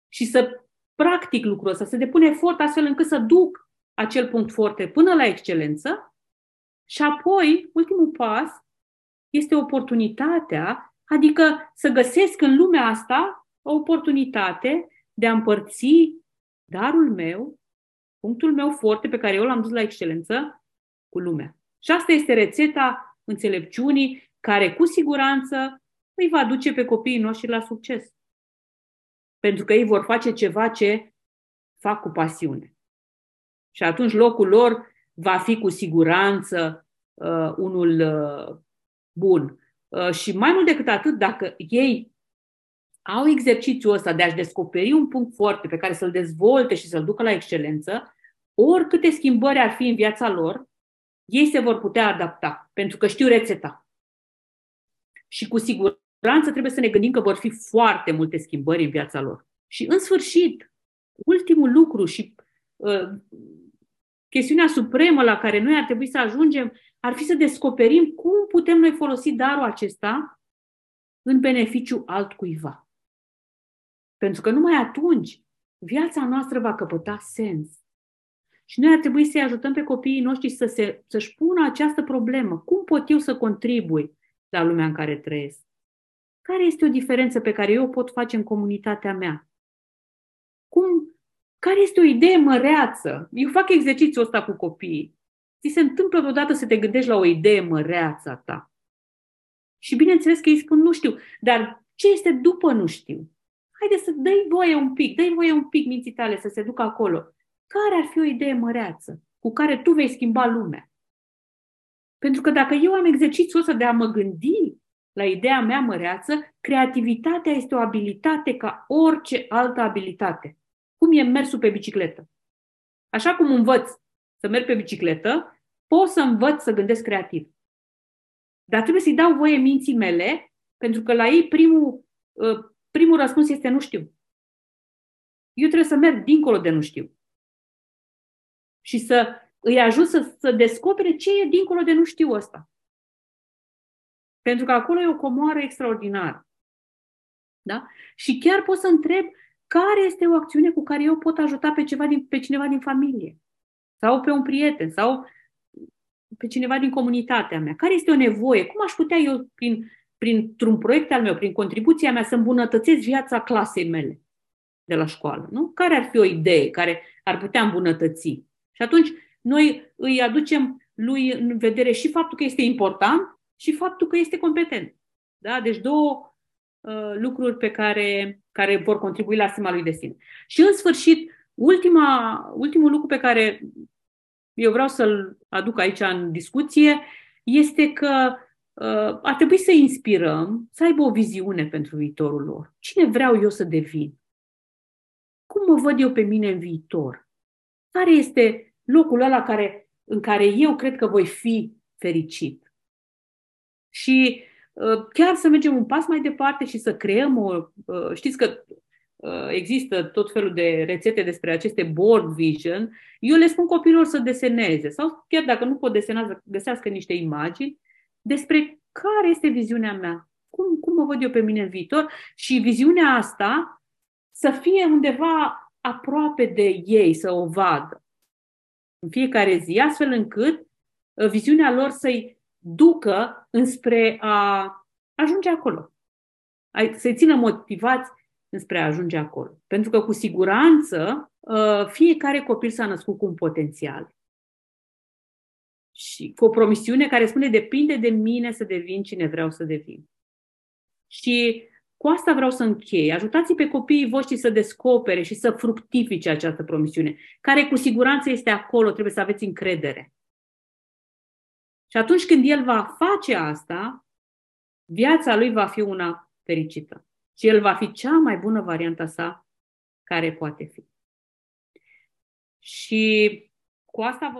Și să practic lucrul ăsta, să depune efort astfel încât să duc acel punct forte până la excelență. Și apoi, ultimul pas, este oportunitatea, adică să găsesc în lumea asta o oportunitate de a împărți darul meu, punctul meu forte pe care eu l-am dus la excelență, cu lumea. Și asta este rețeta înțelepciunii care cu siguranță îi va duce pe copiii noștri la succes pentru că ei vor face ceva ce fac cu pasiune. Și atunci locul lor va fi cu siguranță uh, unul uh, bun. Uh, și mai mult decât atât, dacă ei au exercițiul ăsta de a-și descoperi un punct foarte pe care să-l dezvolte și să-l ducă la excelență, oricâte schimbări ar fi în viața lor, ei se vor putea adapta, pentru că știu rețeta. Și cu siguranță trebuie să ne gândim că vor fi foarte multe schimbări în viața lor. Și în sfârșit, ultimul lucru și uh, chestiunea supremă la care noi ar trebui să ajungem ar fi să descoperim cum putem noi folosi darul acesta în beneficiu altcuiva. Pentru că numai atunci viața noastră va căpăta sens. Și noi ar trebui să-i ajutăm pe copiii noștri să se, să-și pună această problemă. Cum pot eu să contribui la lumea în care trăiesc? Care este o diferență pe care eu o pot face în comunitatea mea? Cum, care este o idee măreață? Eu fac exercițiul ăsta cu copiii. Ți se întâmplă odată să te gândești la o idee măreață a ta. Și bineînțeles că ei spun nu știu, dar ce este după nu știu? Haide să dai voie un pic, dai voie un pic minții tale să se ducă acolo. Care ar fi o idee măreață cu care tu vei schimba lumea? Pentru că dacă eu am exercițiul ăsta de a mă gândi la ideea mea măreață, creativitatea este o abilitate ca orice altă abilitate. Cum e mersul pe bicicletă. Așa cum învăț să merg pe bicicletă, pot să învăț să gândesc creativ. Dar trebuie să-i dau voie minții mele, pentru că la ei primul, uh, primul răspuns este nu știu. Eu trebuie să merg dincolo de nu știu. Și să îi ajut să, să descopere ce e dincolo de nu știu ăsta. Pentru că acolo e o comoară extraordinară. Da? Și chiar pot să întreb care este o acțiune cu care eu pot ajuta pe, ceva din, pe cineva din familie sau pe un prieten sau pe cineva din comunitatea mea. Care este o nevoie? Cum aș putea eu, prin, printr-un proiect al meu, prin contribuția mea, să îmbunătățesc viața clasei mele de la școală? Nu? Care ar fi o idee care ar putea îmbunătăți? Și atunci noi îi aducem lui în vedere și faptul că este important și faptul că este competent. Da? Deci două uh, lucruri pe care, care vor contribui la stima lui de sine. Și în sfârșit, ultima, ultimul lucru pe care eu vreau să-l aduc aici în discuție este că uh, ar trebui să inspirăm, să aibă o viziune pentru viitorul lor. Cine vreau eu să devin? Cum mă văd eu pe mine în viitor? Care este locul ăla care, în care eu cred că voi fi fericit? Și uh, chiar să mergem un pas mai departe și să creăm o. Uh, știți că uh, există tot felul de rețete despre aceste board vision. Eu le spun copilor să deseneze sau chiar dacă nu pot desena, să găsească niște imagini despre care este viziunea mea. Cum, cum mă văd eu pe mine în viitor? Și viziunea asta să fie undeva aproape de ei, să o vadă în fiecare zi, astfel încât viziunea lor să-i ducă înspre a ajunge acolo. Să-i țină motivați înspre a ajunge acolo. Pentru că, cu siguranță, ă, fiecare copil s-a născut cu un potențial. Și cu o promisiune care spune, depinde de mine să devin cine vreau să devin. Și cu asta vreau să închei. Ajutați pe copiii voștri să descopere și să fructifice această promisiune, care cu siguranță este acolo, trebuie să aveți încredere. Și atunci când el va face asta, viața lui va fi una fericită. Și el va fi cea mai bună varianta sa care poate fi. Și cu asta vom